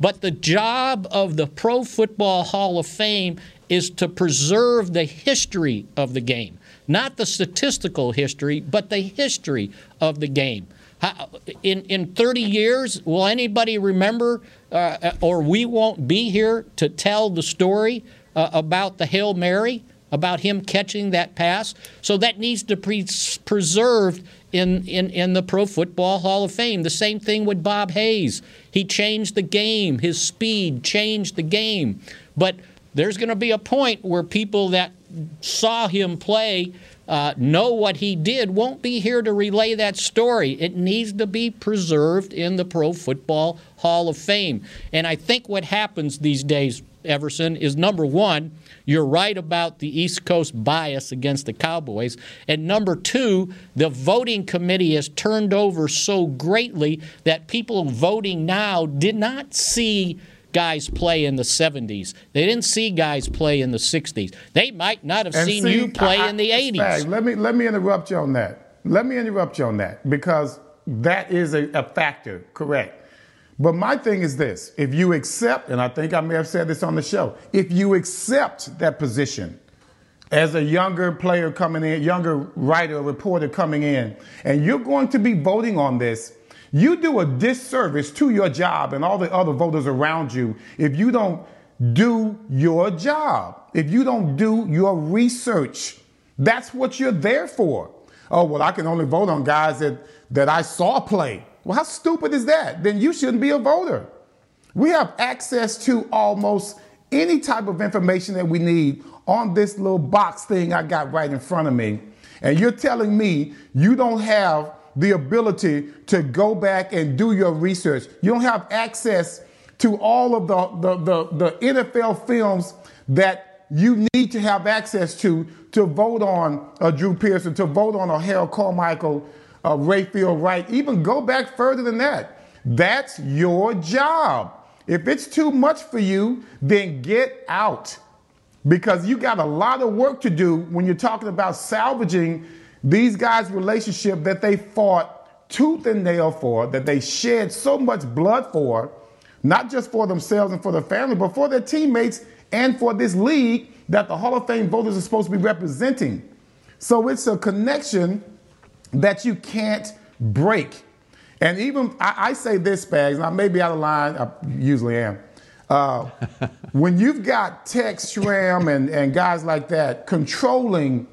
But the job of the Pro Football Hall of Fame is to preserve the history of the game, not the statistical history, but the history of the game. How, in, in 30 years, will anybody remember, uh, or we won't be here to tell the story uh, about the Hail Mary, about him catching that pass? So that needs to be preserved in, in, in the Pro Football Hall of Fame. The same thing with Bob Hayes. He changed the game, his speed changed the game. But there's going to be a point where people that saw him play uh, know what he did won't be here to relay that story. It needs to be preserved in the Pro Football Hall of Fame. And I think what happens these days, Everson, is number one, you're right about the East Coast bias against the Cowboys. And number two, the voting committee has turned over so greatly that people voting now did not see guys play in the 70s. They didn't see guys play in the 60s. They might not have And seen see, you play I- in the 80s. Spag, let me let me interrupt you on that. Let me interrupt you on that because that is a, a factor, correct. But my thing is this: if you accept, and I think I may have said this on the show, if you accept that position as a younger player coming in, younger writer, reporter coming in, and you're going to be voting on this, you do a disservice to your job and all the other voters around you if you don't do your job, if you don't do your research. That's what you're there for. Oh, well, I can only vote on guys that, that I saw play. Well, how stupid is that? Then you shouldn't be a voter. We have access to almost any type of information that we need on this little box thing I got right in front of me. And you're telling me you don't have the ability to go back and do your research. You don't have access to all of the, the, the, the NFL films that you need to have access to to vote on uh, Drew Pearson, to vote on a Harold Carmichael, uh, Rayfield Wright, even go back further than that. That's your job. If it's too much for you, then get out because you got a lot of work to do when you're talking about salvaging these guys' relationship that they fought tooth and nail for, that they shed so much blood for, not just for themselves and for their family, but for their teammates and for this league that the Hall of Fame voters are supposed to be representing. So it's a connection that you can't break. And even I, I say this, Spags, and I may be out of line, I usually am. Uh, <laughs> when you've got Tex Schramm and, and guys like that controlling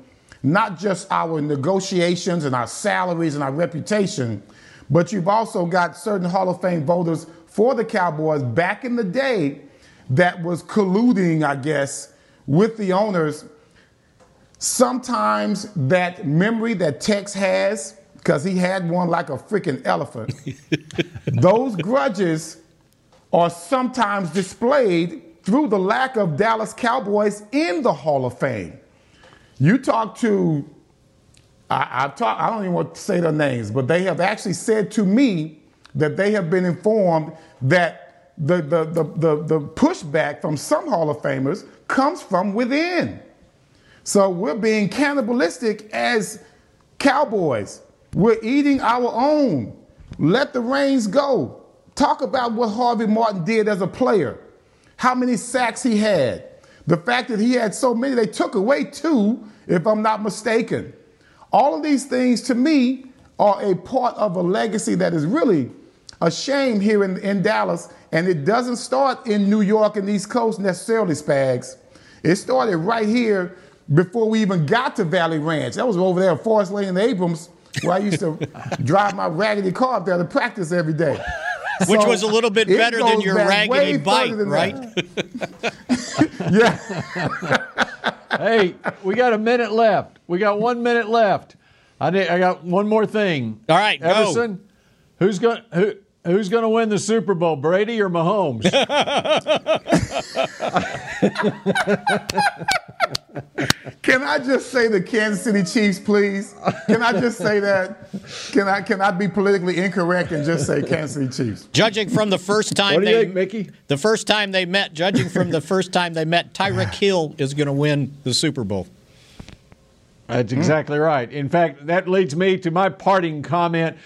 not just our negotiations and our salaries and our reputation, but you've also got certain Hall of Fame voters for the Cowboys back in the day that was colluding, I guess, with the owners. Sometimes that memory that Tex has, because he had one like a freaking elephant, <laughs> those grudges are sometimes displayed through the lack of Dallas Cowboys in the Hall of Fame. You talk to, I, I've I don't even want to say their names, but they have actually said to me that they have been informed that the, the, the, the, the pushback from some Hall of Famers comes from within. So we're being cannibalistic as cowboys. We're eating our own. Let the reins go. Talk about what Harvey Martin did as a player, how many sacks he had. The fact that he had so many, they took away two, if I'm not mistaken. All of these things to me are a part of a legacy that is really a shame here in, in Dallas. And it doesn't start in New York and East Coast necessarily, Spags. It started right here before we even got to Valley Ranch. That was over there at Forest Lane and Abrams, where I used to <laughs> drive my raggedy car up there to practice every day. <laughs> Which So was a little bit better than your raggedy way bike, right? <laughs> yeah. <laughs> hey, we got a minute left. We got one minute left. I need, I got one more thing. All right, go. Everson, who's going who who's going to win the Super Bowl, Brady or Mahomes? <laughs> Can I just say the Kansas City Chiefs, please? Can I just say that? Can I can I be politically incorrect and just say Kansas City Chiefs? Judging from the first time What do you they think, Mickey? the first time they met, judging from the first time they met, Tyreek ah. Hill is going to win the Super Bowl. That's exactly right. In fact, that leads me to my parting comment.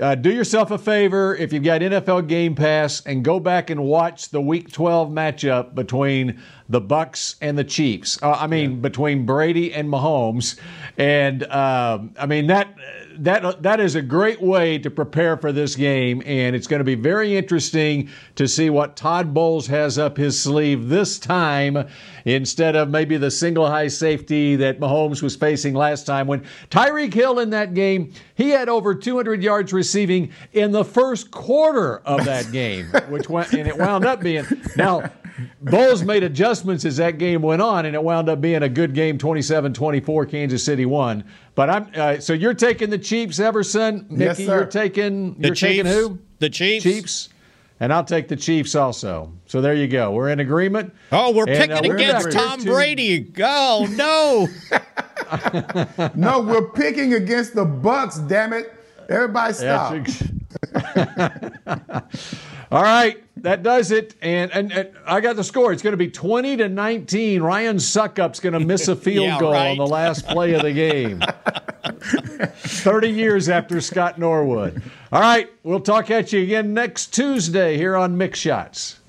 Uh, do yourself a favor if you've got NFL Game Pass and go back and watch the Week 12 matchup between the Bucks and the Chiefs. Uh, I mean, between Brady and Mahomes, and um, I mean that that that is a great way to prepare for this game, and it's going to be very interesting to see what Todd Bowles has up his sleeve this time instead of maybe the single high safety that Mahomes was facing last time. When Tyreek Hill in that game, he had over 200 yards receiving in the first quarter of that <laughs> game, which went and it wound up being now. Bowles made adjustments as that game went on, and it wound up being a good game 27 24. Kansas City won. But I'm uh, so you're taking the Chiefs, Everson. Mickey, Yes, sir. you're taking The you're taking Chiefs. who? The Chiefs. Chiefs. And I'll take the Chiefs also. So there you go. We're in agreement. Oh, we're And, picking uh, we're against Tom to- Brady. Oh no! <laughs> No, we're picking against the Bucks. Damn it! Everybody stop. <laughs> All right, that does it. And, and, and I got the score. It's going to be 20 to 19. Ryan Succop's going <laughs> to miss a field Yeah, goal right. on the last play of the game. <laughs> 30 years after Scott Norwood. All right, we'll talk at you again next Tuesday here on Mick Shots.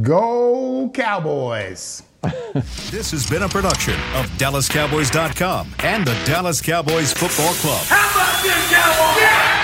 Go Cowboys! <laughs> This has been a production of DallasCowboys.com and the Dallas Cowboys Football Club. How about this, Cowboys? Yeah!